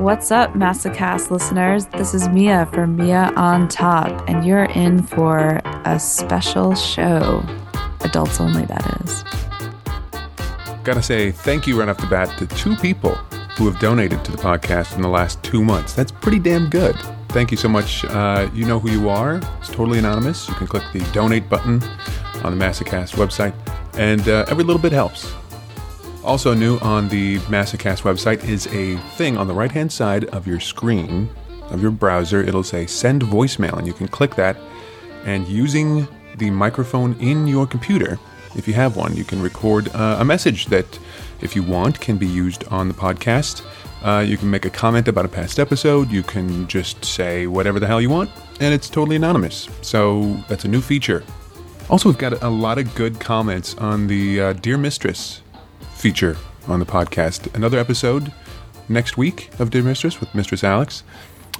What's up, Masocast listeners? This is Mia from Mia on Top, and you're in for a special show. Adults only, that is. Gotta say thank you right off the bat to two people who have donated to the podcast in the last two months. That's pretty damn good. Thank you so much. Uh, you know who you are. It's totally anonymous. You can click the donate button on the Masocast website, and uh, every little bit helps. Also, new on the Masocast website is a thing on the right hand side of your screen of your browser. It'll say send voicemail, and you can click that. And using the microphone in your computer, if you have one, you can record uh, a message that, if you want, can be used on the podcast. Uh, you can make a comment about a past episode. You can just say whatever the hell you want, and it's totally anonymous. So that's a new feature. Also, we've got a lot of good comments on the uh, Dear Mistress feature on the podcast. Another episode next week of Dear Mistress with Mistress Alex.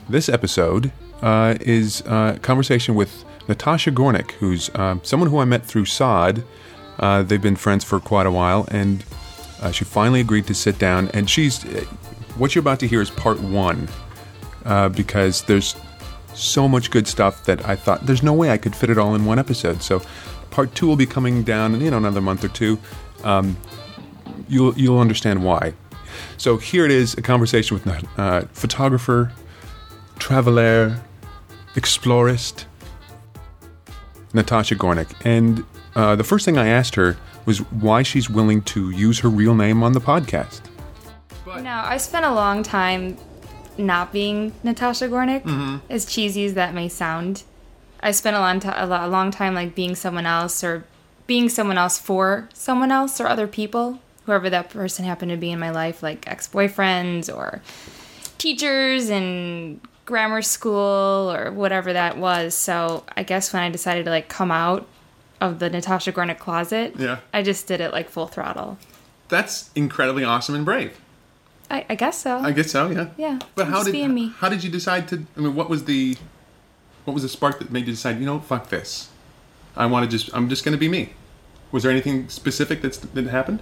This episode uh, is a conversation with Natasha Gornik, who's uh, someone who I met through Sade. Uh, they've been friends for quite a while, and uh, she finally agreed to sit down. And she's what you're about to hear is part one uh, because there's so much good stuff that I thought there's no way I could fit it all in one episode. So part two will be coming down in you know another month or two. Um, you'll you'll understand why. So here it is, a conversation with uh, photographer, traveler, explorist, Natasha Gornik, and uh, the first thing I asked her was why she's willing to use her real name on the podcast. Now, I spent a long time not being Natasha Gornik, as cheesy as that may sound. I spent a long, lo- a long time like being someone else or being someone else for someone else or other people, whoever that person happened to be in my life, like ex boyfriends or teachers in grammar school or whatever that was. So I guess when I decided to like come out of the Natasha Gornik closet, Yeah. I just did it like full throttle. That's incredibly awesome and brave. I, I guess so. I guess so, yeah. Yeah, But I'm how just did being me. how did you decide to? I mean, what was the what was the spark that made you decide? You know, fuck this. I want to just. I'm just going to be me. Was there anything specific that's that happened?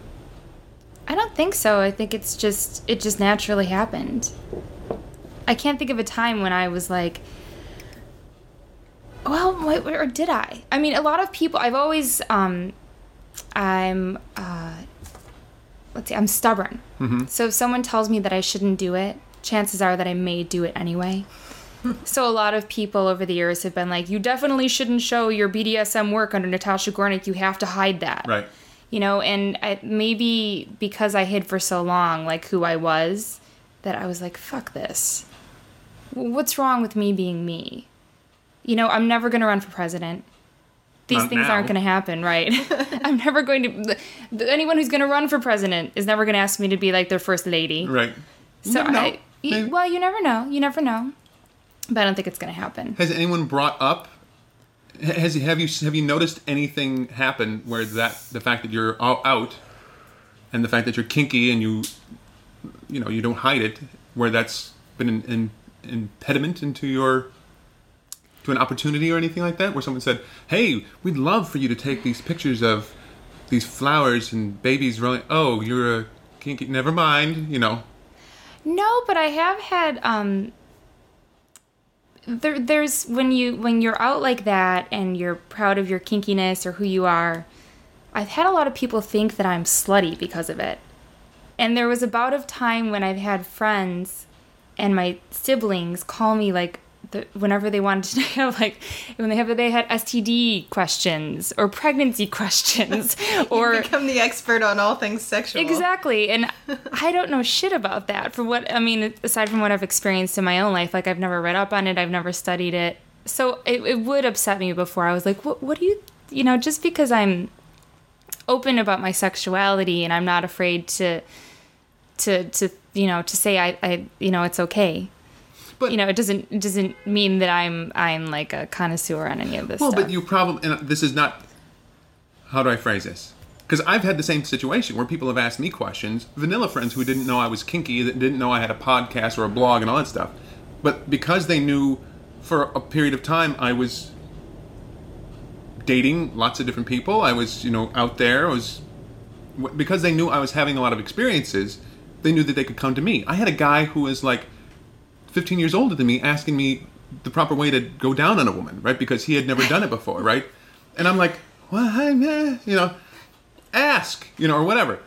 I don't think so. I think it's just it just naturally happened. I can't think of a time when I was like, well, wait, or did I? I mean, a lot of people. I've always, um, I'm, uh, let's see, I'm stubborn. So if someone tells me that I shouldn't do it, chances are that I may do it anyway. So a lot of people over the years have been like, you definitely shouldn't show your BDSM work under Natasha Gornik. You have to hide that Right. You know and I, maybe because i hid for so long like who i was that i was like fuck this what's wrong with me being me you know i'm never going to run for president these Not things now. aren't going to happen right i'm never going to anyone who's going to run for president is never going to ask me to be like their first lady Right. so know. I, Maybe. well you never know you never know but i don't think it's going to happen Has anyone brought up? Has have you have you noticed anything happen where that the fact that you're out, and the fact that you're kinky and you, you know, you don't hide it, where that's been an, an impediment into your, to an opportunity or anything like that, where someone said, "Hey, we'd love for you to take these pictures of these flowers and babies rolling." Oh, you're a kinky. Never mind. You know. No, but I have had um there there's when you when you're out like that and you're proud of your kinkiness or who you are, I've had a lot of people think that I'm slutty because of it. And there was about of time when I've had friends and my siblings call me like the, whenever they wanted to have like when they have they had STD questions or pregnancy questions or become the expert on all things sexual. Exactly. And I don't know shit about that. For what I mean, aside from what I've experienced in my own life, like I've never read up on it, I've never studied it. So it, it would upset me before. I was like, what, what do you, you know, just because I'm open about my sexuality and I'm not afraid to, to, to, you know, to say I, I, you know, it's okay. But You know, it doesn't it doesn't mean that I'm I'm like a connoisseur on any of this Well, stuff. but you probably and this is not. How do I phrase this? Because I've had the same situation where people have asked me questions, vanilla friends who didn't know I was kinky, that didn't know I had a podcast or a blog and all that stuff, but because they knew for a period of time I was dating lots of different people, I was you know out there, I was because they knew I was having a lot of experiences, they knew that they could come to me. I had a guy who was like 15 years older than me asking me the proper way to go down on a woman, right? Because he had never done it before, right? And I'm like, well, you know, ask, you know, or whatever.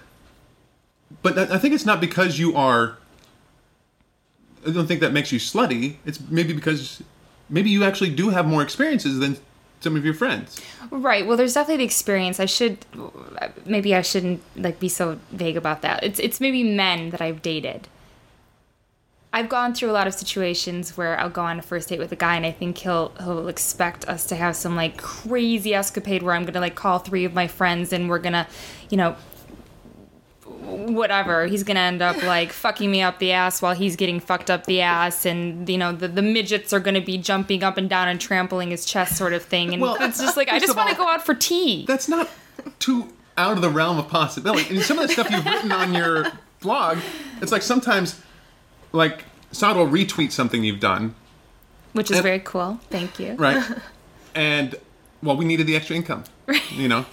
But I think it's not because you are. I don't think that makes you slutty. It's maybe because maybe you actually do have more experiences than some of your friends. Right. Well, there's definitely the experience. I should maybe I shouldn't like be so vague about that. It's it's maybe men that I've dated. I've gone through a lot of situations where I'll go on a first date with a guy and I think he'll he'll expect us to have some like crazy escapade where I'm gonna like call three of my friends and we're gonna, you know, whatever. He's gonna end up like fucking me up the ass while he's getting fucked up the ass, and you know the, the midgets are gonna be jumping up and down and trampling his chest, sort of thing. And Well, it's just like I just want to go out for tea. That's not too out of the realm of possibility. And some of the stuff you've written on your blog, it's like sometimes, like Sade will retweet something you've done, which is and- very cool. Thank you. right? and well, we needed the extra income, you know.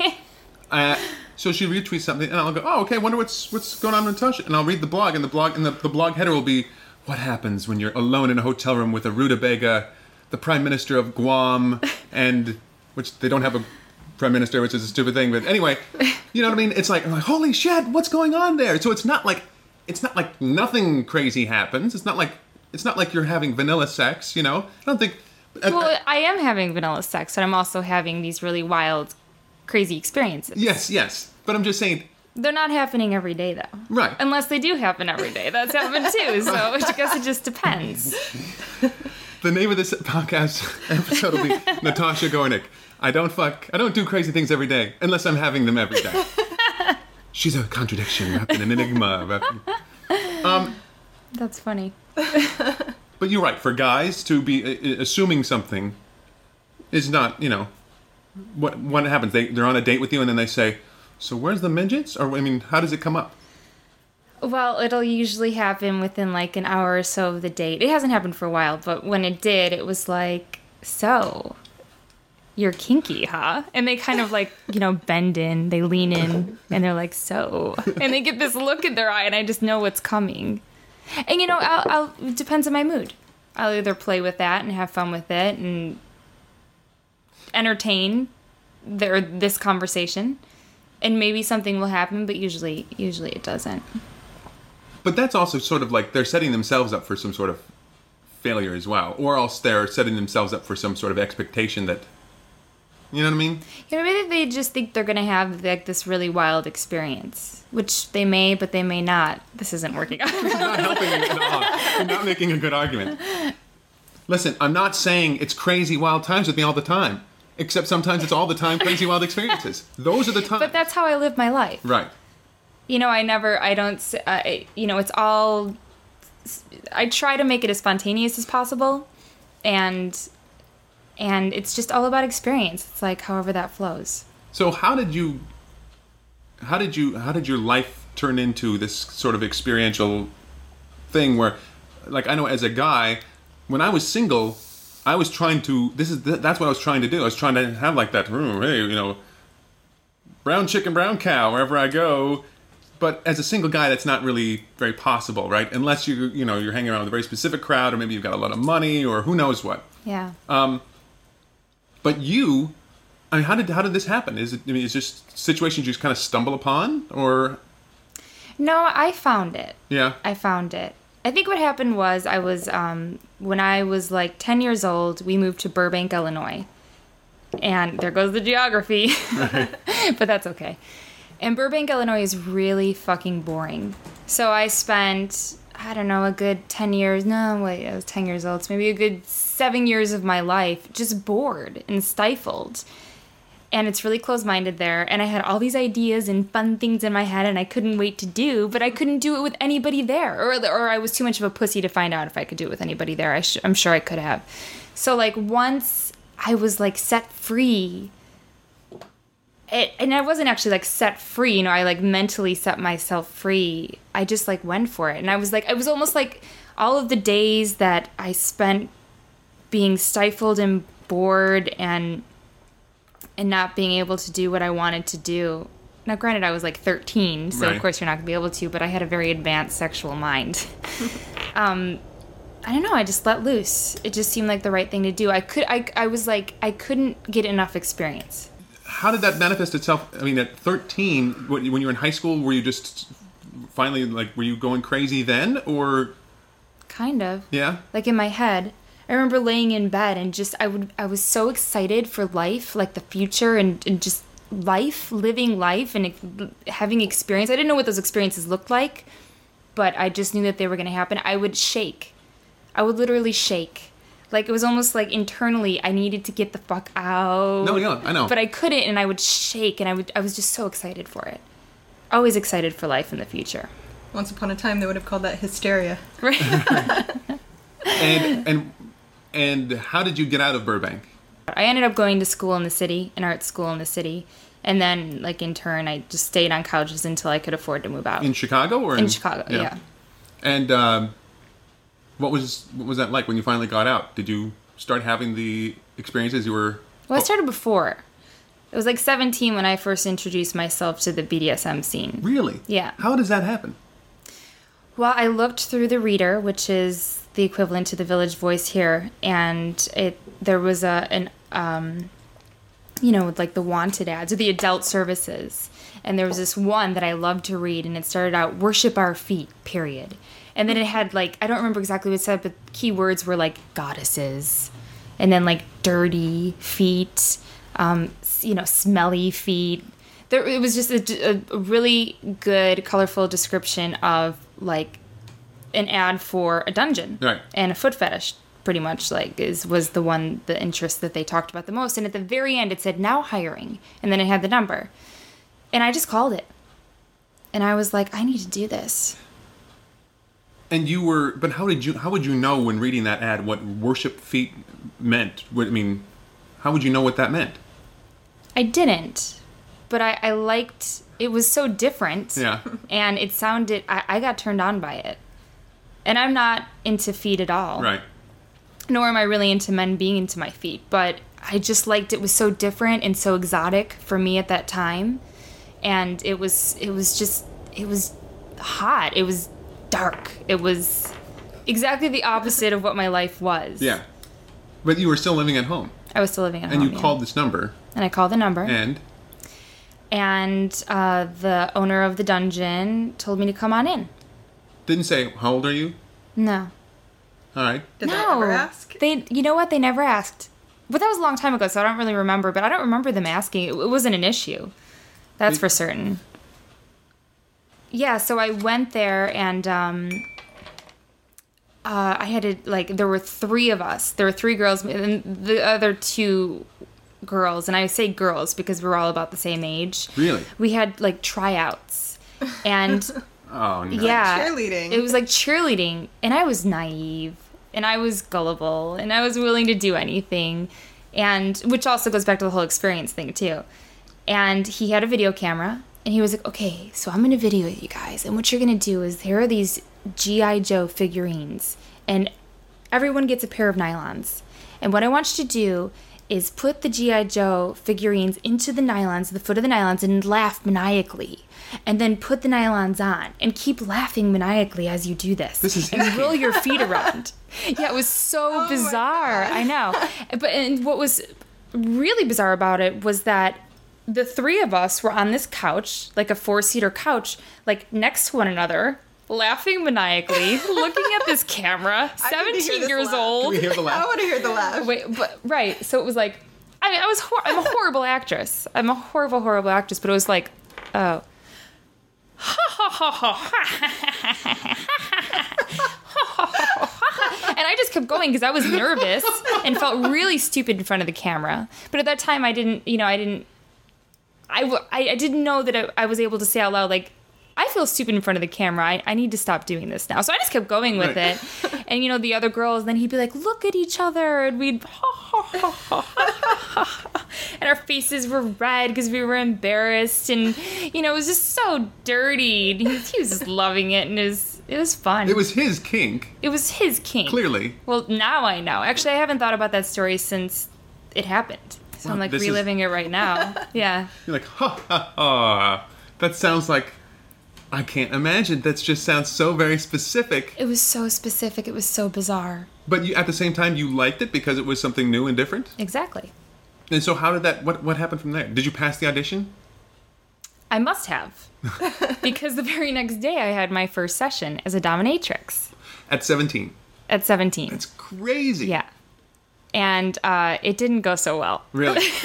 Uh, so she retweets something, and I'll go, "Oh, okay. Wonder what's what's going on with Natasha." And I'll read the blog, and the blog and the, the blog header will be, "What happens when you're alone in a hotel room with a rutabaga, the Prime Minister of Guam, and which they don't have a prime minister, which is a stupid thing, but anyway, you know what I mean? It's like, I'm like, holy shit, what's going on there? So it's not like it's not like nothing crazy happens. It's not like it's not like you're having vanilla sex, you know. I don't think. I- I- Well, I am having vanilla sex, and I'm also having these really wild, crazy experiences. Yes, yes. But I'm just saying, They're not happening every day, though. right. Unless they do happen every day. That's happened too. So I guess it just depends. The name of this podcast episode will be Natasha Gornik. I don't fuck, I don't do crazy things every day, unless I'm having them every day. She's a contradiction wrapped in an enigma. wrapped- That's funny. But you're right, for guys to be uh, uh, assuming something is not, you know, what, what happens? They, they're on a date with you and then they say, So where's the midgets? Or, I mean, how does it come up? Well, it'll usually happen within like an hour or so of the date. It hasn't happened for a while, but when it did, it was like, so you're kinky, huh? And they kind of like, you know, bend in, they lean in, and they're like, so. And they get this look in their eye, and I just know what's coming. And you know, I'll, I'll it depends on my mood. I'll either play with that and have fun with it and entertain their this conversation, and maybe something will happen, but usually, usually it doesn't. But that's also sort of like they're setting themselves up for some sort of failure as well. Or else they're setting themselves up for some sort of expectation that, you know what I mean? You know, maybe they just think they're gonna have like this really wild experience, which they may, but they may not. This isn't working out. not helping at all. You're not making a good argument. Listen, I'm not saying it's crazy wild times with me all the time. Except sometimes it's all the time crazy wild experiences. Those are the times. but that's how I live my life. right. You know, I never, I don't, I, you know, it's all. I try to make it as spontaneous as possible, and and it's just all about experience. It's like however that flows. So how did you how did you how did your life turn into this sort of experiential thing where like I know as a guy when I was single I was trying to this is that's what I was trying to do I was trying to have like that "Hmm, hey you know brown chicken brown cow wherever I go but as a single guy that's not really very possible right unless you you know you're hanging around with a very specific crowd or maybe you've got a lot of money or who knows what Yeah. But you, I mean, how did how did this happen? Is it I mean, is just situations you just kind of stumble upon, or no, I found it. yeah, I found it. I think what happened was I was um, when I was like 10 years old, we moved to Burbank, Illinois. And there goes the geography. but that's okay. And Burbank, Illinois is really fucking boring. So I spent I don't know, a good 10 years. No, wait, I was 10 years old. So maybe a good 7 years of my life just bored and stifled and it's really close-minded there and i had all these ideas and fun things in my head and i couldn't wait to do but i couldn't do it with anybody there or, or i was too much of a pussy to find out if i could do it with anybody there I i'm sure i could have so like once i was like set free it, and i wasn't actually like set free you know i like mentally set myself free i just like went for it and i was like it was almost like all of the days that i spent being stifled and bored and and not being able to do what I wanted to do. Now, granted, I was like 13, so Right. of course you're not gonna be able to, but I had a very advanced sexual mind. um, I don't know. I just let loose. It just seemed like the right thing to do. I could. I. I was like. I couldn't get enough experience. How did that manifest itself? I mean, at 13, when when you were in high school, were you just finally like, were you going crazy then, or Kind of. yeah? like in my head i remember laying in bed and just i would i was so excited for life like the future and, and just life living life and having experience i didn't know what those experiences looked like but i just knew that they were going to happen i would shake i would literally shake like it was almost like internally i needed to get the fuck out No, yeah, I know. but i couldn't and i would shake and i would i was just so excited for it always excited for life in the future Once upon a time, they would have called that hysteria. right and and and how did you get out of Burbank? I ended up going to school in the city, an art school in the city, and then like in turn, I just stayed on couches until I could afford to move out. In Chicago or in, In Chicago, yeah. And um, what was what was that like when you finally got out? Did you start having the experiences you were? Well, I started before. It was like 17 when I first introduced myself to the BDSM scene. Really? Yeah. How does that happen? Well, I looked through the reader, which is the equivalent to the Village Voice here, and it there was a an um, you know, like the wanted ads or the adult services, and there was this one that I loved to read, and it started out "Worship our feet," period, and then it had like I don't remember exactly what it said, but keywords were like goddesses, and then like dirty feet, um, you know, smelly feet. There, it was just a, a really good, colorful description of like an ad for a dungeon. Right. and a foot fetish pretty much like is was the one the interest that they talked about the most. And at the very end it said now hiring. And then it had the number. And i just called it. And i was like i need to do this And you were, but how did you? How would you know when reading that ad what worship feet meant? What I mean, how would you know what that meant? i didn't but i, I liked it was so different Yeah. and it sounded I, I got turned on by it and i'm not into feet at all Right. nor am I really into men being into my feet, but I just liked it was so different and so exotic for me at that time. And it was it was just it was hot. It was dark. It was exactly the opposite of what my life was. Yeah. But you were still living at home, I was still living at and home. And you yeah. called this number, and I called the number and and uh, the owner of the dungeon told me to come on in. didn't say how old are you. No. All right. Did no. they ever ask? They, you know what? They never asked. But that was a long time ago, so I don't really remember. But I don't remember them asking. It, it wasn't an issue. That's for certain. Yeah, so I went there and um, uh, I had to, like, there were three of us. There were three girls, and the other two girls, and I say girls because we're all about the same age. Really? We had, like, tryouts. And Oh no. yeah cheerleading. it was like cheerleading and i was naive and i was gullible and i was willing to do anything and which also goes back to the whole experience thing too and he had a video camera and he was like okay so i'm gonna video you guys and what you're gonna do is here are these gi joe figurines and everyone gets a pair of nylons. And what i want you to do is put the gi joe figurines into the nylons the foot of the nylons and laugh maniacally. And then put the nylons on and keep laughing maniacally as you do this. This is and his roll your feet around. Yeah it was so oh my bizarre i know. But and what was really bizarre about it was that the three of us were on this couch like a four-seater couch like next to one another laughing maniacally looking at this camera I need to hear 17 years laugh. old we hear the laugh? I laugh. want to hear the laugh. Wait, but right. So it was like, I mean, I was hor- I'm a horrible actress. I'm a horrible, horrible actress. But it was like, oh. and I just kept going because I was nervous and felt really stupid in front of the camera. But at that time, I didn't, you know, I didn't, I, w- I, I didn't know that I, I was able to say out loud, like, I feel stupid in front of the camera. I, I need to stop doing this now. So I just kept going with Right. it. And, you know, the other girls, then he'd be like, look at each other. And we'd, and our faces were red because we were embarrassed. And, you know, it was just so dirty. And he, he was just loving it. And it was, it was fun. It was his kink, it was his kink. clearly. Well, now I know. Actually, I haven't thought about that story since it happened. So I'm like this is- reliving it right now. yeah. You're like, ha ha ha. That sounds like I can't imagine. That just sounds so very specific. It was so specific. It was so bizarre. But you, at the same time, you liked it because it was something new and different. Exactly. And so, how did that? What what happened from there? Did you pass the audition? I must have. because the very next day I had my first session as a dominatrix At seventeen. at 17. It's crazy. yeah. And uh, it didn't go so well. Really.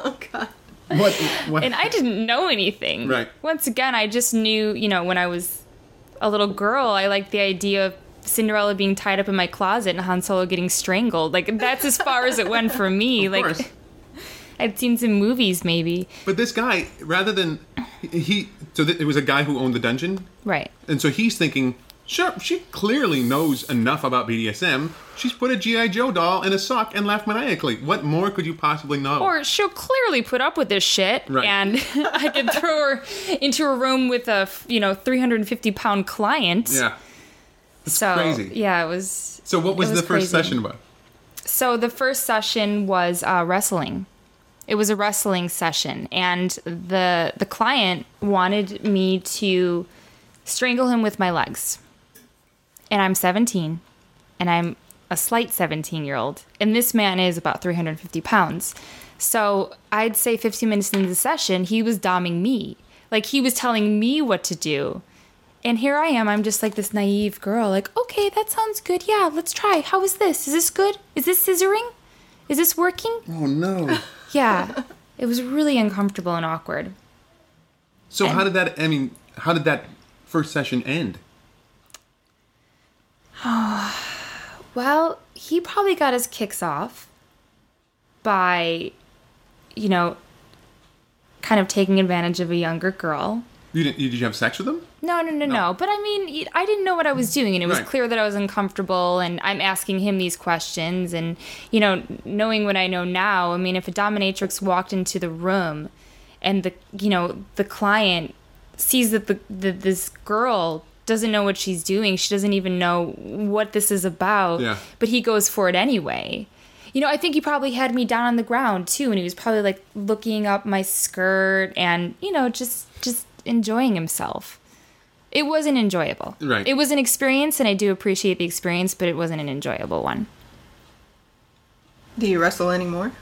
Oh god. what? What? And I didn't know anything. Right. Once again, I just knew, you know, when I was a little girl, I liked the idea of Cinderella being tied up in my closet and Han Solo getting strangled. Like, that's as far as it went for me. Of like, course. I'd seen some movies, maybe. But this guy, rather than he, so th- it was a guy who owned the dungeon, Right. and so he's thinking, sure, she clearly knows enough about BDSM. She's put a GI Joe doll in a sock and laughed maniacally. What more could you possibly know? Or she'll clearly put up with this shit, Right. and I could throw her into a room with a you know 350 pound client. yeah. so crazy. yeah, it was. So what was, was the first crazy. session about? So the first session was uh, wrestling. It was a wrestling session, and the the client wanted me to strangle him with my legs. And I'm 17, and I'm a slight 17 year old, and this man is about 350 pounds. So I'd say 15 minutes into the session, he was doming me, like he was telling me what to do. And here I am, I'm just like this naive girl, like, okay, that sounds good. Yeah, let's try. How is this? Is this good? Is this scissoring? Is this working? Oh no. Yeah. it was really uncomfortable and awkward. So how did that? I mean, how did that first session end? Well, he probably got his kicks off by, you know, kind of taking advantage of a younger girl. You didn't? You, did you have sex with him? No, no, no, no, No. But I mean, I didn't know what I was doing, and it was Right. clear that I was uncomfortable, and I'm asking him these questions, and you know, knowing what I know now, I mean, if a dominatrix walked into the room, and the you know the client sees that the, the this girl doesn't know what she's doing, she doesn't even know what this is about, Yeah. but he goes for it anyway. You know, I think he probably had me down on the ground too, and he was probably like looking up my skirt and you know just just enjoying himself. It wasn't enjoyable. Right. It was an experience, and I do appreciate the experience, but it wasn't an enjoyable one. Do you wrestle anymore?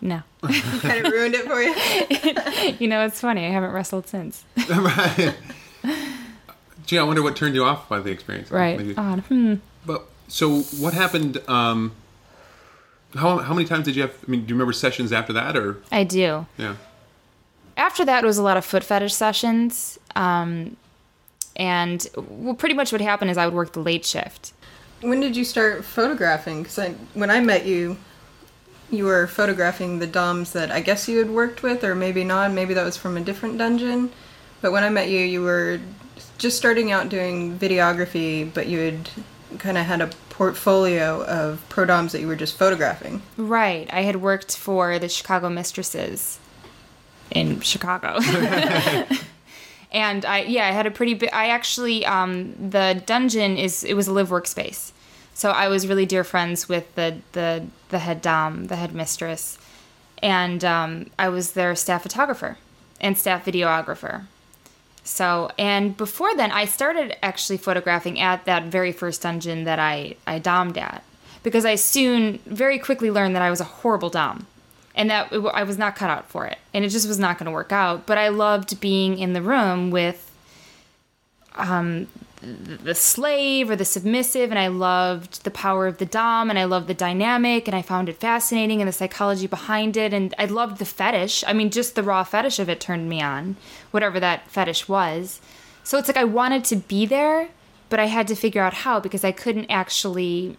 No. kind of ruined it for you. you know, it's funny. I haven't wrestled since. right. Gee, I wonder what turned you off by the experience. Right. Maybe- Odd. Hmm. But so what happened? Um, how how many times did you have? I mean, do you remember sessions after that, or I do. yeah? After that, it was a lot of foot fetish sessions. Um, and well, pretty much what happened is I would work the late shift. When did you start photographing? Because I, when I met you, you were photographing the DOMs that I guess you had worked with, or maybe not. Maybe that was from a different dungeon. But when I met you, you were just starting out doing videography, but you had kind of had a portfolio of pro DOMs that you were just photographing. Right. I had worked for the Chicago Mistresses in Chicago. and I yeah, I had a pretty big I actually um the dungeon is it was a live workspace. So I was really dear friends with the the the head dom, the head mistress. And um I was their staff photographer and staff videographer. So, and before then, I started actually photographing at that very first dungeon that I, I domed at. Because I soon, very quickly learned that I was a horrible dom. And that it, I was not cut out for it. And it just was not going to work out. But I loved being in the room with um, the slave or the submissive. And I loved the power of the dom. And I loved the dynamic. And I found it fascinating and the psychology behind it. And I loved the fetish. I mean, just the raw fetish of it turned me on, whatever that fetish was. So it's like I wanted to be there, but I had to figure out how because I couldn't actually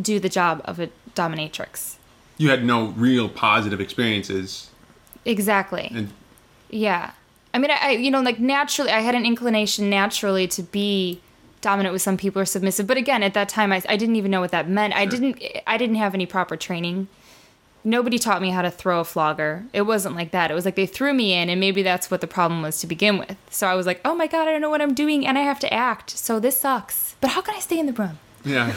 do the job of a dominatrix. You had no real positive experiences, Exactly. and Yeah. I mean, I, I, you know, like naturally, I had an inclination naturally to be dominant with some people or submissive. But again, at that time, I, I didn't even know what that meant. I didn't, I didn't have any proper training. Nobody taught me how to throw a flogger. It wasn't like that. It was like they threw me in, and maybe that's what the problem was to begin with. So I was like, oh my God, I don't know what I'm doing, and I have to act. So this sucks. But how can I stay in the room? yeah,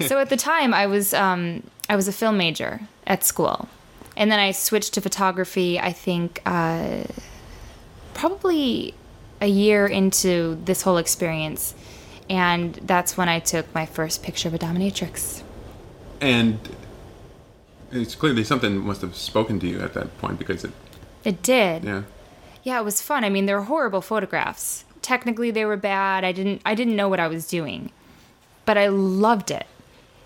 so at the time I was um, I was a film major at school, and then I switched to photography. I think uh, probably a year into this whole experience, and that's when I took my first picture of a dominatrix. And it's clearly something must have spoken to you at that point because it, It did. yeah. Yeah, it was fun. I mean, they were horrible photographs. Technically, they were bad. I didn't I didn't know what I was doing. But I loved it.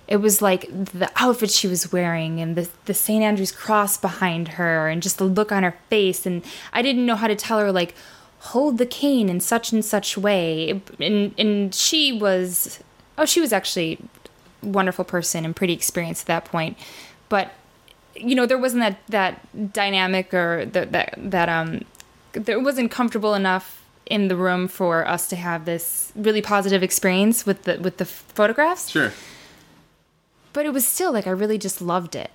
It was like the outfit she was wearing and the the St. Andrew's cross behind her and just the look on her face and I didn't know how to tell her like hold the cane in such and such way. And and she was oh, she was actually a wonderful person and pretty experienced at that point. But you know there wasn't that that dynamic or that that that um there wasn't comfortable enough in the room for us to have this really positive experience with the with the photographs Sure. But it was still like I really just loved it.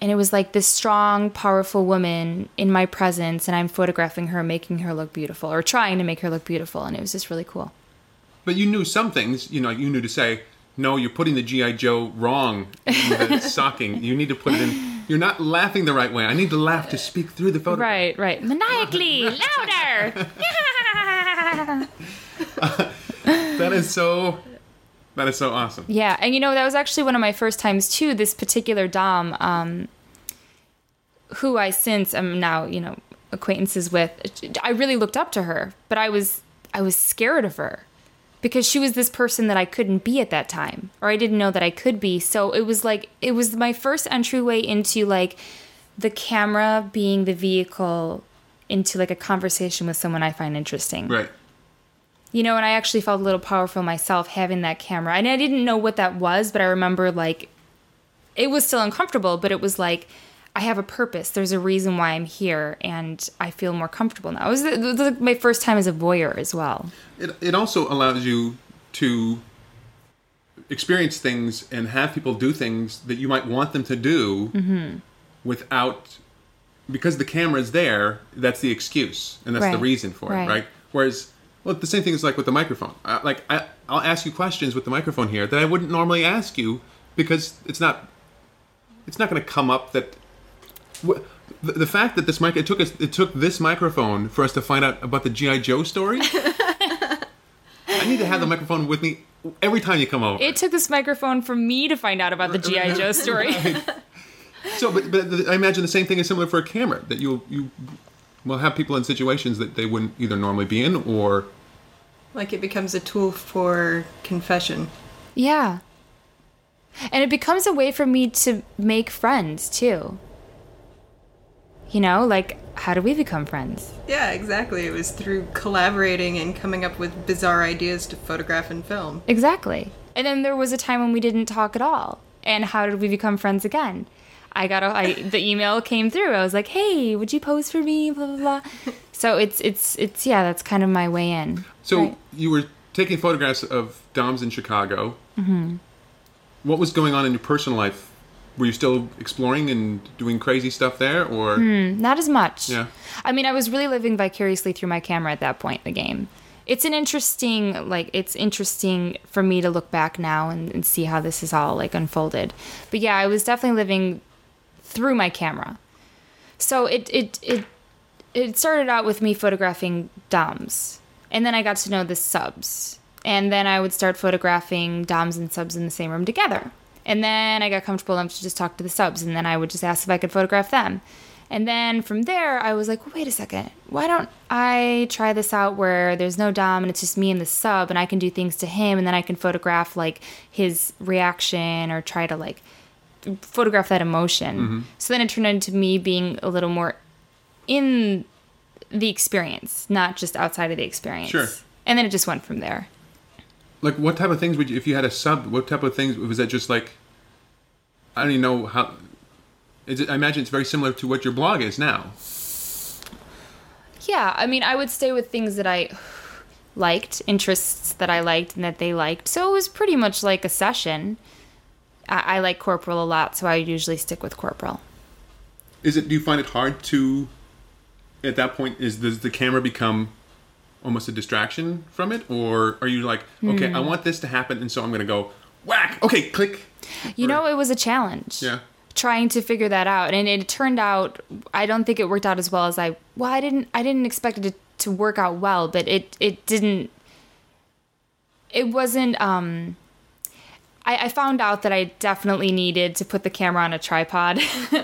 And it was like this strong, powerful woman in my presence, and I'm photographing her, making her look beautiful, or trying to make her look beautiful, and it was just really cool. But you knew some things, you know, you knew to say, no, you're putting the G.I. Joe wrong socking. You need to put it in. You're not laughing the right way. I need to laugh to speak through the photograph. Right, right. Maniacally, louder. Uh, that is so. That is so awesome. Yeah, and you know that was actually one of my first times too. This particular dom, um, who I since am now you know acquaintances with, I really looked up to her, but I was I was scared of her because she was this person that I couldn't be at that time, or I didn't know that I could be. So it was like it was my first entryway into like the camera being the vehicle into like a conversation with someone I find interesting Right. You know, and I actually felt a little powerful myself having that camera. And I didn't know what that was, but I remember like it was still uncomfortable, but it was like I have a purpose. There's a reason why I'm here, and I feel more comfortable now. It was, it was like my first time as a voyeur as well. It, it also allows you to experience things and have people do things that you might want them to do Mm-hmm. without because the camera is there that's the excuse and that's the reason for Right. it right whereas well the same thing is like with the microphone. I, like I, i'll ask you questions with the microphone here that i wouldn't normally ask you because it's not it's not going to come up that wh- the, the fact that this mic it took us it took this microphone for us to find out about the gi joe story? I need to have the microphone with me every time you come over. It took this microphone for me to find out about the GI Joe story. so but, but i imagine the same thing is similar for a camera that you you will have people in situations that they wouldn't either normally be in or Like it becomes a tool for confession. Yeah. And it becomes a way for me to make friends too. You know, like how do we become friends? Yeah, exactly. It was through collaborating and coming up with bizarre ideas to photograph and film. Exactly. And then there was a time when we didn't talk at all. And how did we become friends again? I got a I, the email came through. I was like, "Hey, would you pose for me?" blah blah blah. So it's it's it's yeah, that's kind of my way in. so Right. you were taking photographs of doms in chicago mm-hmm. what was going on in your personal life were you still exploring and doing crazy stuff there or Not as much. Yeah. I mean, I was really living vicariously through my camera at that point in the game. It's an interesting, like, it's interesting for me to look back now and, and see how this is all, like, unfolded. But yeah, I was definitely living through my camera. So it, it, it, it started out with me photographing DOMs. And then I got to know the subs. And then I would start photographing DOMs and subs in the same room together. And then I got comfortable enough to just talk to the subs. And then I would just ask if I could photograph them. And then from there, I was like, wait a second. Why don't I try this out where there's no Dom and it's just me and the sub and I can do things to him and then I can photograph like his reaction or try to like photograph that emotion. Mm-hmm. So then it turned into me being a little more in the experience, not just outside of the experience. Sure. And then it just went from there. like what type of things would you if you had a sub what type of things was that just like i don't even know how is it, i imagine it's very similar to what your blog is now Yeah, I mean, I would stay with things that I liked, interests that I liked and that they liked. So it was pretty much like a session. I, I like Corporal a lot, so I usually stick with Corporal. is it do you find it hard to at that point is does the camera become almost a distraction from it or are you like okay i want this to happen and so i'm gonna go whack okay click You know, it was a challenge. yeah Trying to figure that out, and it turned out. I don't think it worked out as well as I. Well, I didn't. I didn't expect it to, to work out well, but it it didn't. It wasn't. Um, I, I found out that I definitely needed to put the camera on a tripod,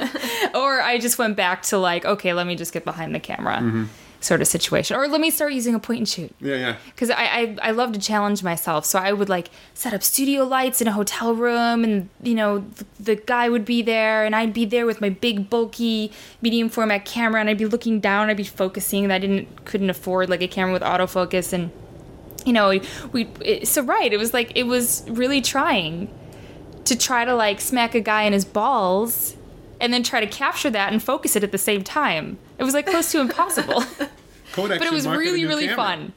or I just went back to like, okay, let me just get behind the camera, mm-hmm. sort of situation, or let me start using a point and shoot Yeah, yeah. because I, I I love to challenge myself. So I would like set up studio lights in a hotel room, and you know the, the guy would be there, and I'd be there with my big bulky medium format camera, and I'd be looking down, I'd be focusing. and I didn't couldn't afford like a camera with autofocus, and you know we, we it, so right. It was like it was really trying to try to like smack a guy in his balls. And then try to capture that and focus it at the same time. It was like close to impossible, Kodak but it was really, really camera. fun.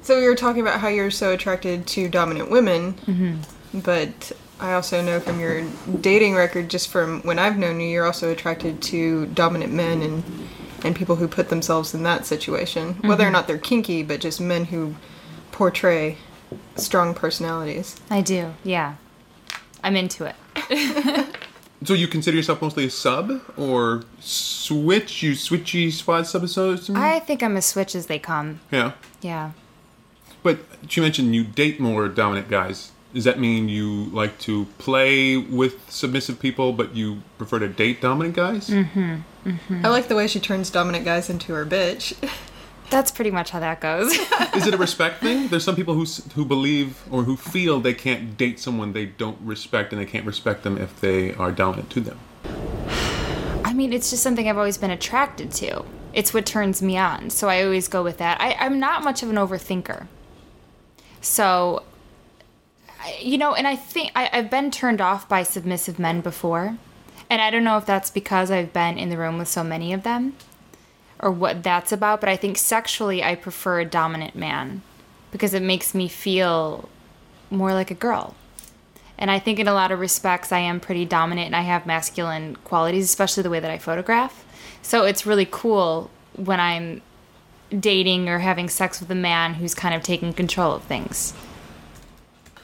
So we were talking about how you're so attracted to dominant women, Mm-hmm. but I also know from your dating record, just from when I've known you, you're also attracted to dominant men and and people who put themselves in that situation, whether Mm-hmm. or not they're kinky, but just men who portray strong personalities. I do, yeah. I'm into it. So you consider yourself mostly a sub or switch? You switchy squad subisodes? I think I'm as switch as they come. yeah. Yeah. But you mentioned you date more dominant guys. Does that mean you like to play with submissive people, but you prefer to date dominant guys? Mm-hmm. Mm-hmm. I like the way she turns dominant guys into her bitch. That's pretty much how that goes. Is it a respect thing? There's some people who who believe or who feel they can't date someone they don't respect, and they can't respect them if they are dominant to them. I mean, it's just something I've always been attracted to. It's what turns me on. So I always go with that. I, I'm not much of an overthinker. So, I, you know, and I think I, I've been turned off by submissive men before. And I don't know if that's because I've been in the room with so many of them or what that's about, but I think sexually I prefer a dominant man because it makes me feel more like a girl. And I think in a lot of respects I am pretty dominant and I have masculine qualities, especially the way that I photograph. So it's really cool when I'm dating or having sex with a man who's kind of taking control of things.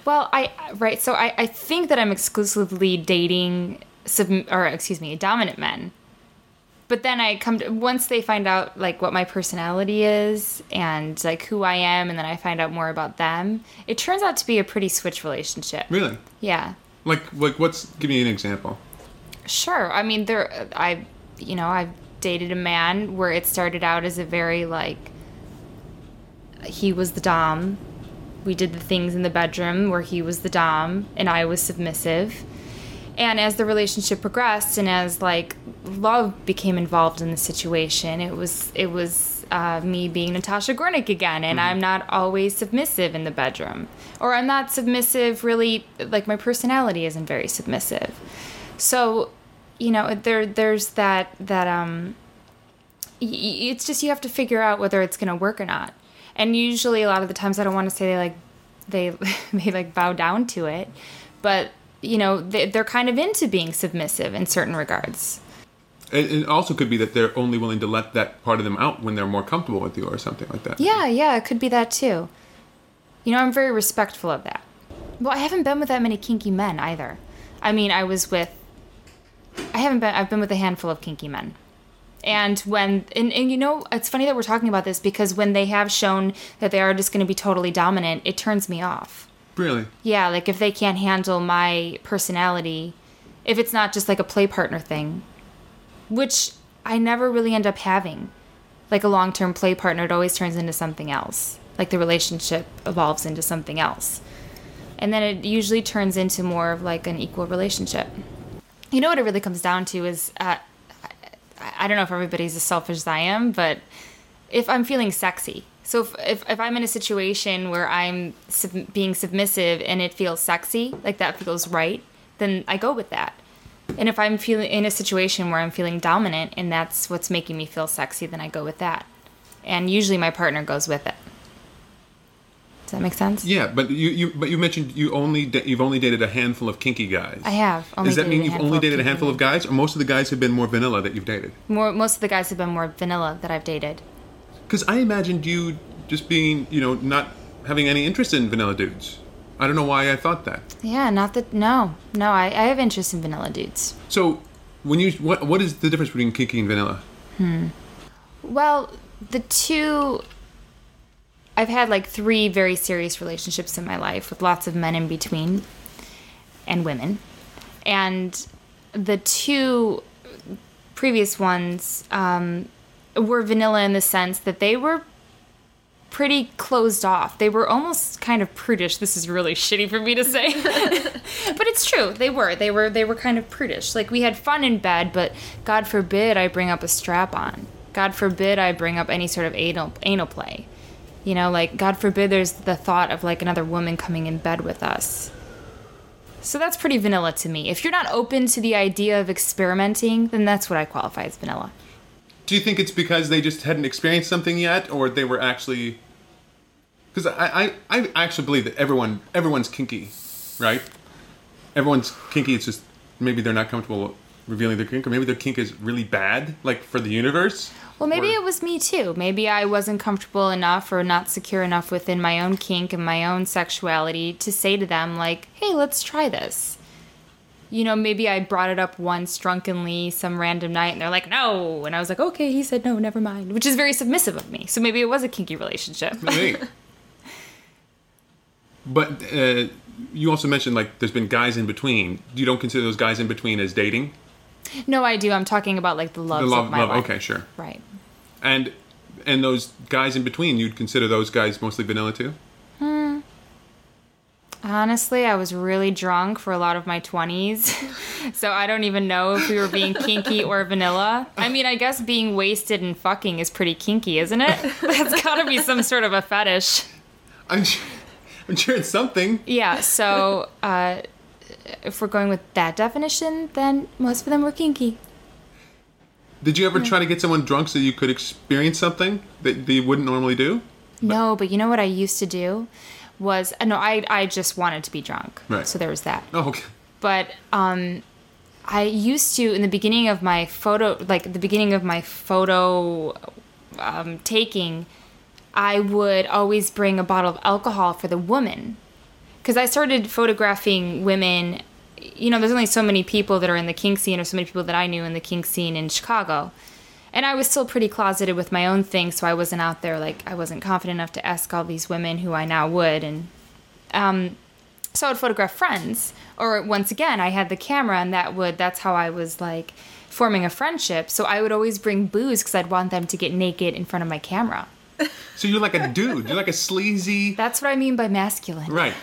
Well, I right, so I, I think that I'm exclusively dating sub or excuse me, dominant men. But then I come to once they find out like what my personality is and like who I am and then I find out more about them, it turns out to be a pretty switch relationship. Really? Yeah. Like, like, what's? Give me an example. Sure. I mean, there, I, you know, I've dated a man where it started out as a very like, he was the dom. We did the things in the bedroom where he was the dom and I was submissive. And as the relationship progressed and as like love became involved in the situation, it was it was uh, me being Natasha Gornik again, and I'm not always submissive in the bedroom, or I'm not submissive really. Like my personality isn't very submissive, so you know there there's that that um. y- It's just you have to figure out whether it's gonna work or not, and usually a lot of the times I don't want to say they like they they like bow down to it, but you know they, they're kind of into being submissive in certain regards. It, it also could be that they're only willing to let that part of them out when they're more comfortable with you, or something like that. Yeah, yeah, it could be that too. You know, I'm very respectful of that. Well, I haven't been with that many kinky men either. I mean, I was with. I haven't been. I've been with a handful of kinky men. And when and, and you know it's funny that we're talking about this because when they have shown that they are just going to be totally dominant, it turns me off. Really? Yeah, like if they can't handle my personality, if it's not just like a play partner thing, which I never really end up having. Like a long term play partner, it always turns into something else. Like the relationship evolves into something else. And then it usually turns into more of like an equal relationship. You know what it really comes down to is uh, I, I don't know if everybody's as selfish as I am, but if I'm feeling sexy. So if, if, if I'm in a situation where I'm sub- being submissive and it feels sexy, like that feels right, then I go with that. And if I'm feeling in a situation where I'm feeling dominant and that's what's making me feel sexy, then I go with that. And usually my partner goes with it. Does that make sense? Yeah, but you, you but you mentioned you only da- you've only dated a handful of kinky guys. I have. Only Does that mean you've only dated a handful of guys, or most of the guys have been more vanilla that you've dated? More, most of the guys have been more vanilla that I've dated. Because I imagined you just being, you know, not having any interest in vanilla dudes. I don't know why I thought that. Yeah, not that. No, no, I, I have interest in vanilla dudes. So, when you what what is the difference between kinky and vanilla? Hmm. Well, the two I've had like three very serious relationships in my life with lots of men in between and women. And the two previous ones um, were vanilla in the sense that they were pretty closed off. They were almost kind of prudish. This is really shitty for me to say. but it's true. They were. They were they were kind of prudish. Like we had fun in bed, but God forbid I bring up a strap on. God forbid I bring up any sort of anal anal play. You know, like God forbid there's the thought of like another woman coming in bed with us. So that's pretty vanilla to me. If you're not open to the idea of experimenting, then that's what I qualify as vanilla. Do you think it's because they just hadn't experienced something yet, or they were actually? Because I, I, I actually believe that everyone everyone's kinky, right? Everyone's kinky. It's just maybe they're not comfortable revealing their kink, or maybe their kink is really bad, like for the universe. Well, maybe Or- it was me too. Maybe I wasn't comfortable enough or not secure enough within my own kink and my own sexuality to say to them, like, hey, let's try this. You know, maybe I brought it up once drunkenly some random night and they're like, no. And I was like, okay, he said no, never mind, which is very submissive of me. So maybe it was a kinky relationship. But uh, you also mentioned like there's been guys in between. Do you don't consider those guys in between as dating? no, I do. I'm talking about like the loves the love, of my love. life. Okay, sure. Right. And and those guys in between, you'd consider those guys mostly vanilla too? Honestly, I was really drunk for a lot of my 20s. so I don't even know if we were being kinky or vanilla. I mean, I guess being wasted and fucking is pretty kinky, isn't it? That's gotta be some sort of a fetish. I'm sure, I'm sure it's something. Yeah, so uh, if we're going with that definition, then most of them were kinky. Did you ever try to get someone drunk so you could experience something that, that you wouldn't normally do? No, but you know what I used to do? Was, uh, no, I, I just wanted to be drunk. Right. So there was that. Oh, okay. but um i used to in the beginning of my photo like the beginning of my photo um, taking i would always bring a bottle of alcohol for the woman because i started photographing women you know there's only so many people that are in the kink scene or so many people that i knew in the kink scene in chicago and i was still pretty closeted with my own thing so i wasn't out there like i wasn't confident enough to ask all these women who i now would and um, so I would photograph friends. Or once again, I had the camera, and that would that's how I was like forming a friendship. So I would always bring booze because I'd want them to get naked in front of my camera. So you're like a dude. You're like a sleazy. That's what I mean by masculine. Right.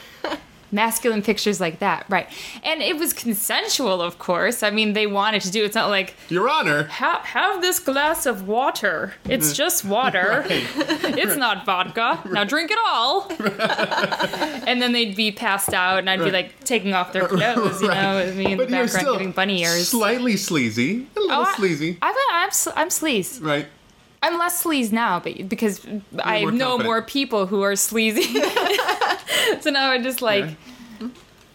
Masculine pictures like that, right? And it was consensual, of course. I mean, they wanted to do. It's not like Your Honor. have, have this glass of water. It's mm. just water. It's not vodka. Now drink it all. and then they'd be passed out, and I'd be like taking off their clothes, you know, with me in the But you're background still giving bunny ears. slightly sleazy. A little Oh, I- sleazy. I'm, I'm, I'm sleaze. right. I'm less sleaze now, but because I more know confident. more people who are sleazy. so now I just like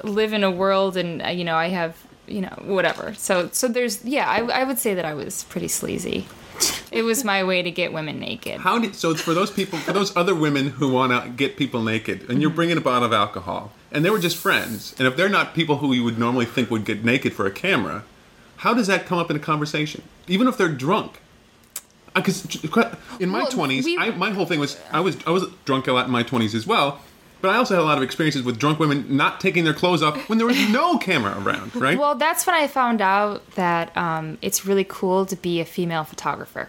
live in a world, and uh, you know, I have you know whatever. So so there's yeah, I, I would say that I was pretty sleazy. It was my way to get women naked. How did so? It's for those people, for those other women who want to get people naked, and you're bringing a bottle of alcohol, and they were just friends, and if they're not people who you would normally think would get naked for a camera, how does that come up in a conversation, even if they're drunk? Because in my Well, twenties, we- I my whole thing was I was I was drunk a lot in my twenties as well. But I also had a lot of experiences with drunk women not taking their clothes off when there was no camera around, right? Well, that's when I found out that um, it's really cool to be a female photographer.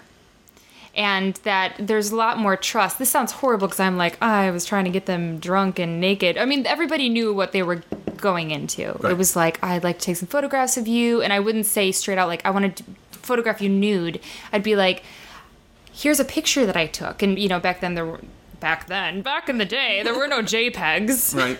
And that there's a lot more trust. This sounds horrible because I'm like, "Ah, I was trying to get them drunk and naked. I mean, everybody knew what they were going into. Right. It was like, I'd like to take some photographs of you. And I wouldn't say straight out, like, I want to photograph you nude. I'd be like, here's a picture that I took. And, you know, back then there were. Back then, back in the day, there were no JPEGs. right.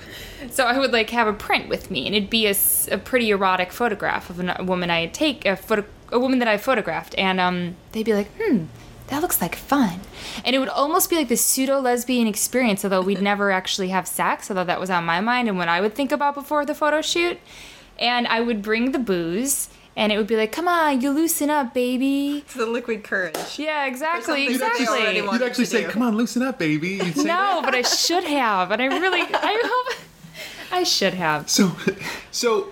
So I would like have a print with me, and it'd be a pretty erotic photograph of a woman I take a photo, a woman that I photographed, and um, they'd be like, "Hmm, that looks like fun," and it would almost be like the pseudo lesbian experience, although we'd never actually have sex. Although that was on my mind and what I would think about before the photo shoot, and I would bring the booze, and it would be like, "Come on, you loosen up, baby." It's the liquid courage. Yeah, exactly, something that they already exactly. want. You'd actually say, do. "Come on, loosen up, baby." You'd say No, that. but I should have, and I really, I hope, I should have. So, so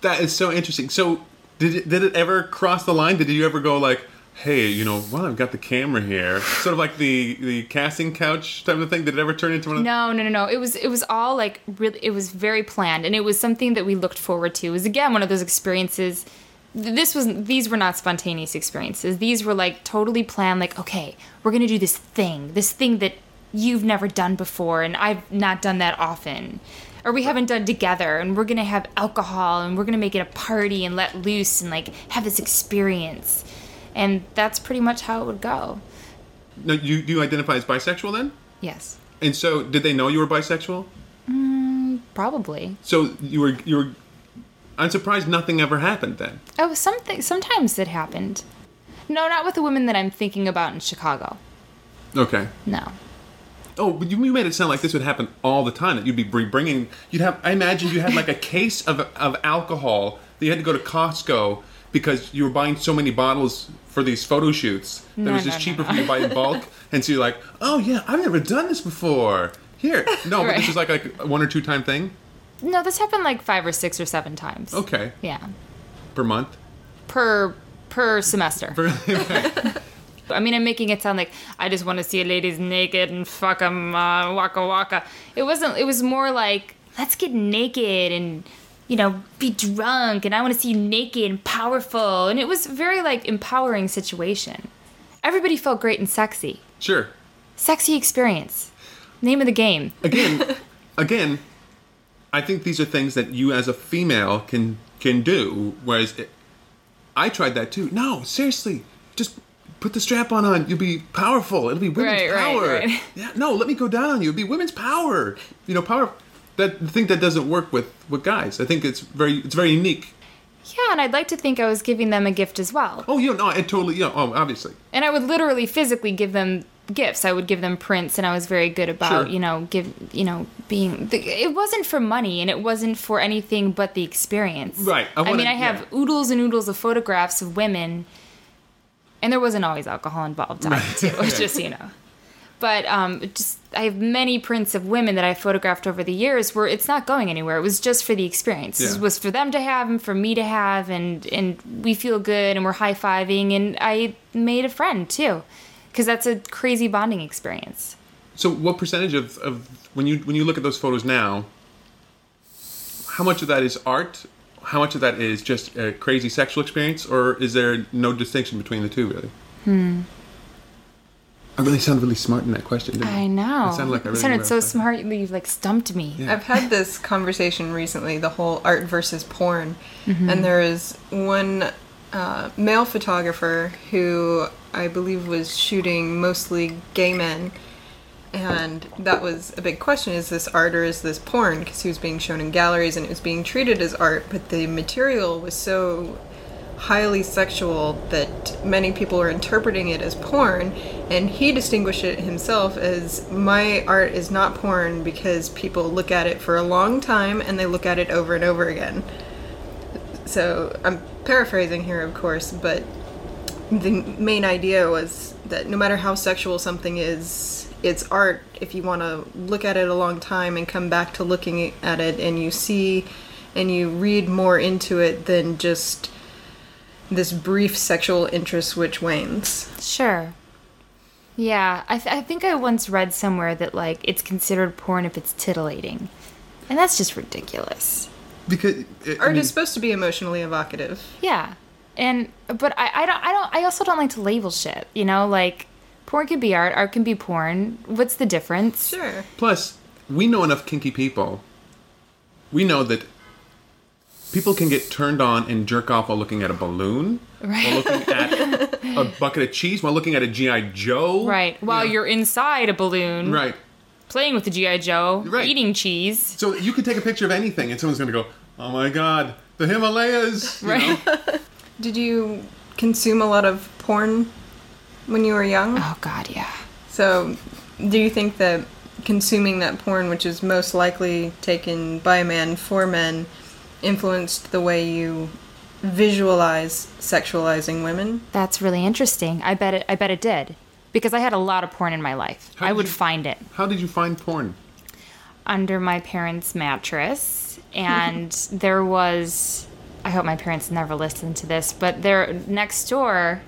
that is so interesting. So, did it, did it ever cross the line? Did you ever go like, hey, you know, well, I've got the camera here. Sort of like the the casting couch type of thing. Did it ever turn into one of No, no, no, no. It was it was all like really it was very planned and it was something that we looked forward to. It was again one of those experiences this was these were not spontaneous experiences. These were like totally planned like okay, we're going to do this thing. This thing that you've never done before and I've not done that often. Or we haven't done together and we're going to have alcohol and we're going to make it a party and let loose and like have this experience. And that's pretty much how it would go. No, you you identify as bisexual then? Yes. And so, did they know you were bisexual? Mm, probably. So you were you were. I'm surprised nothing ever happened then. Oh, something. Sometimes it happened. No, not with the women that I'm thinking about in Chicago. Okay. No. Oh, but you, you made it sound like this would happen all the time. That you'd be bringing. You'd have. I imagine you had like a case of of alcohol. That you had to go to Costco because you were buying so many bottles for these photo shoots. That No, it was just no, cheaper no. for you to buy in bulk. And so you're like, oh yeah, I've never done this before. Here, no, but this Right. is like like a one or two time thing. No, this happened like five or six or seven times. Okay, Yeah. per month. Per per semester. I mean, I'm making it sound like I just want to see a ladies naked and fuck them, uh, waka waka. It wasn't. It was more like let's get naked and you know be drunk, and I want to see you naked and powerful. And it was very like empowering situation. Everybody felt great and sexy. Sure. Sexy experience. Name of the game. again, again, I think these are things that you as a female can can do. Whereas it, I tried that too. No, seriously, just put the strap on on. You'll be powerful. It'll be women's Right, right, power. right. Yeah, no, let me go down on you. It'll be women's power. You know, power. That I think that doesn't work with with guys. I think it's very it's very unique. Yeah, and I'd like to think I was giving them a gift as well. Oh, yeah, no, I totally, yeah, oh, obviously. And I would literally physically give them gifts. I would give them prints and I was very good about, Sure. you know, give, you know, being the, it wasn't for money and it wasn't for anything but the experience. Right, I I, wanna- mean, I have yeah. oodles and oodles of photographs of women and there wasn't always alcohol involved either, too, just you know. But um, just I have many prints of women that I photographed over the years where it's not going anywhere. It was just for the experience. Yeah. was for them to have and for me to have, and and we feel good and we're high fiving. And I made a friend too, because that's a crazy bonding experience. So, what percentage of, of when you when you look at those photos now, how much of that is art? How much of that is just a crazy sexual experience, or is there no distinction between the two? Really? Hmm. I really sound really smart in that question. Didn't I know. It sounded like I You really sounded so what I was smart. You've like stumped me. Yeah. I've had this conversation recently, the whole art versus porn, Mm-hmm. and there is one uh, male photographer who I believe was shooting mostly gay men, and that was a big question: is this art or is this porn? Because he was being shown in galleries and it was being treated as art, but the material was so highly sexual that many people are interpreting it as porn and he distinguished it himself as my art is not porn because people look at it for a long time and they look at it over and over again. So i'm paraphrasing here of course but the main idea was that no matter how sexual something is it's art. If you want to look at it a long time and come back to looking at it and you see and you read more into it than just this brief sexual interest which wanes. Sure. Yeah, I, th- I think I once read somewhere that like it's considered porn if it's titillating, and that's just ridiculous. Because I Art mean, is supposed to be emotionally evocative. Yeah, and but I, I don't I don't I also don't like to label shit. You know, like porn can be art, art can be porn. What's the difference? Sure. Plus, we know enough kinky people. We know that people can get turned on and jerk off while looking at a balloon, Right. while looking at a bucket of cheese, while looking at a GI Joe. Right. While You know? you're inside a balloon, right. playing with the GI Joe, Right. eating cheese. So you can take a picture of anything, and someone's going to go, "Oh my God, the Himalayas!" you Right. know? Did you consume a lot of porn when you were young? Oh God, yeah. So, do you think that consuming that porn, which is most likely taken by men for men, influenced the way you visualize sexualizing women? That's really interesting. I bet it. I bet it did, because I had a lot of porn in my life. I would you- find it How did you find porn? under my parents' mattress, and there was. I hope my parents never listen to this, but there next door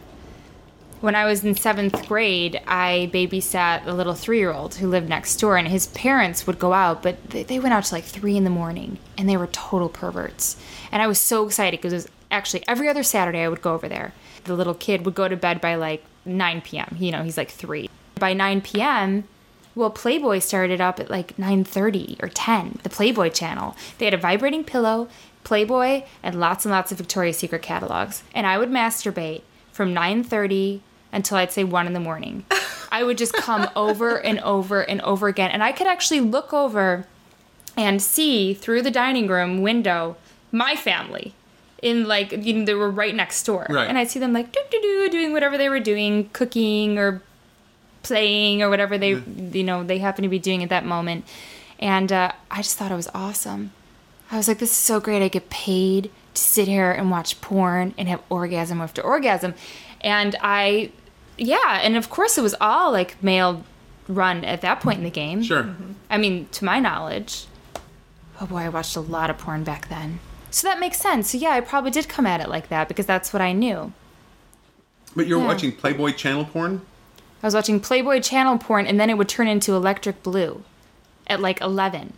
when I was in seventh grade, I babysat a little three year old who lived next door, and his parents would go out, but they, they went out to like three in the morning, and they were total perverts. And I was so excited because it was actually every other Saturday I would go over there. The little kid would go to bed by like 9 p.m. You know, he's like three. By 9 p.m., well, Playboy started up at like 9:30 or 10. The Playboy channel. They had a vibrating pillow, Playboy, and lots and lots of Victoria's Secret catalogs. And I would masturbate from 9:30 until I'd say 1 in the morning. I would just come over and over and over again. And I could actually look over and see through the dining room window my family in like you know they were right next door Right. and i'd see them like doo doo doo doing whatever they were doing cooking or playing or whatever they you know they happen to be doing at that moment and uh, i just thought it was awesome i was like this is so great i get paid to sit here and watch porn and have orgasm after orgasm and i yeah and of course it was all like male run at that point in the game Sure. Mm-hmm. I mean, to my knowledge. Oh boy, I watched a lot of porn back then. So that makes sense. So yeah, I probably did come at it like that because that's what I knew. But you're Yeah. watching Playboy channel porn? I was watching Playboy channel porn and then it would turn into Electric Blue at like 11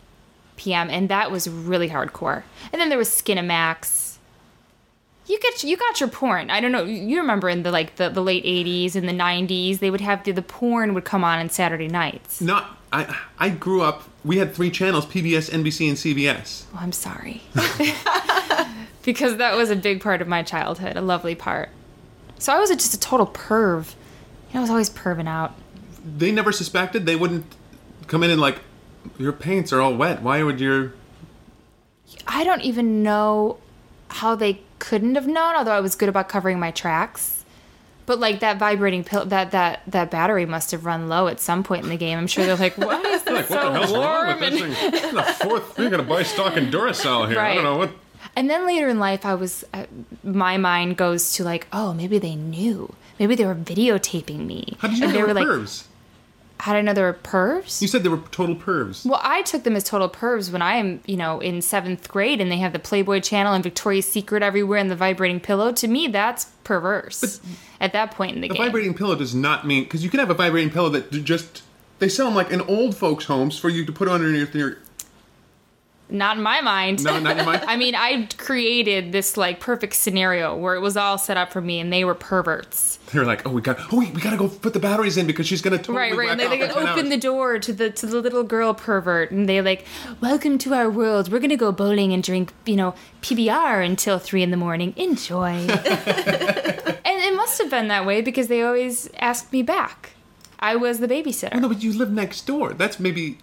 p.m. and that was really hardcore. And then there was Skinemax. You get you got your porn. I don't know. You remember in the like the, the late 80s and the 90s, they would have the, the porn would come on on Saturday nights. Not. I. I grew up. We had three channels: PBS, NBC, and CBS. Oh, I'm sorry. because that was a big part of my childhood, a lovely part. So I was just a total perv. You know, I was always perving out. They never suspected. They wouldn't come in and like, your paints are all wet. Why would your? I don't even know how they couldn't have known, although I was good about covering my tracks. But like that vibrating pill, that that that battery must have run low at some point in the game. I'm sure they're like, "What is this Like, what so the hell's wrong warm?" with this And- thing? This the fourth. You're gonna buy stock in Duracell here. I don't know what. And then later in life, I was, uh, my mind goes to like, oh, maybe they knew. Maybe they were videotaping me. How did you know and they were like, pervs? how did I know they were pervs? You said they were total pervs. Well, I took them as total pervs when I'm, you know, in seventh grade and they have the Playboy channel and Victoria's Secret everywhere and the vibrating pillow. To me, that's perverse at that point in the, The game. The vibrating pillow does not mean because you can have a vibrating pillow that just they sell them like in old folks' homes for you to put underneath your. Not in my mind. No, not in your mind. I mean, I created this like perfect scenario where it was all set up for me and they were perverts. They were like, oh, we got, oh, wait, we gotta go put the batteries in because she's gonna totally right, right. And they, they like, open hours. the door to the to the little girl pervert, and they like, "Welcome to our world. We're gonna go bowling and drink, you know, PBR until three in the morning. Enjoy." and it must have been that way because they always asked me back. I was the babysitter. No, but you live next door. That's maybe.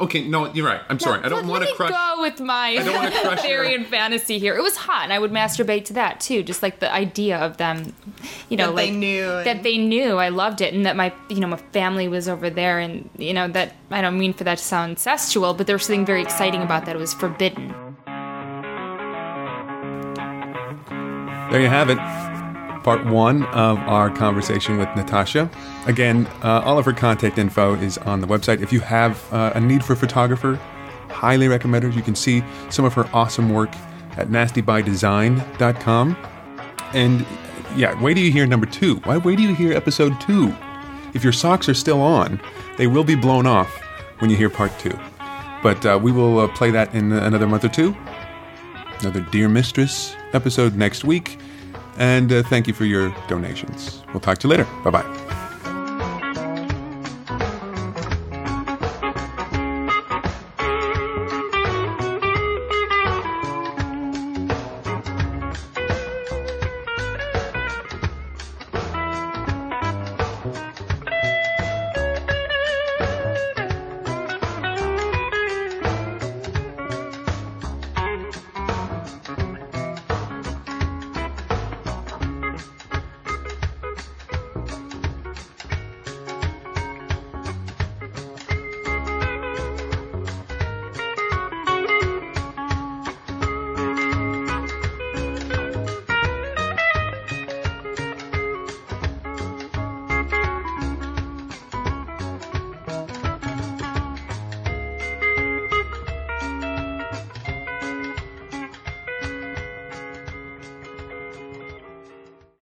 Okay, no, you're right. I'm sorry. I don't Let- want let to me crush. go with my I don't wanna crush your- and fantasy here. It was hot, and I would masturbate to that too. Just like the idea of them, you know, That like they knew that they knew. I loved it, and that my you know my family was over there, and you know that I don't mean for that to sound incestual, but there was something very exciting about that. It was forbidden. There you have it. Part one of our conversation with Natasha. Again, uh, all of her contact info is on the website. If you have uh, a need for a photographer, highly recommend her. You can see some of her awesome work at nastybydesign.com. And yeah, wait till you hear number two. Why wait till you hear episode two? If your socks are still on, they will be blown off when you hear part two. But uh, we will uh, play that in another month or two another Dear Mistress episode next week. And uh, thank you for your donations. We'll talk to you later. Bye bye.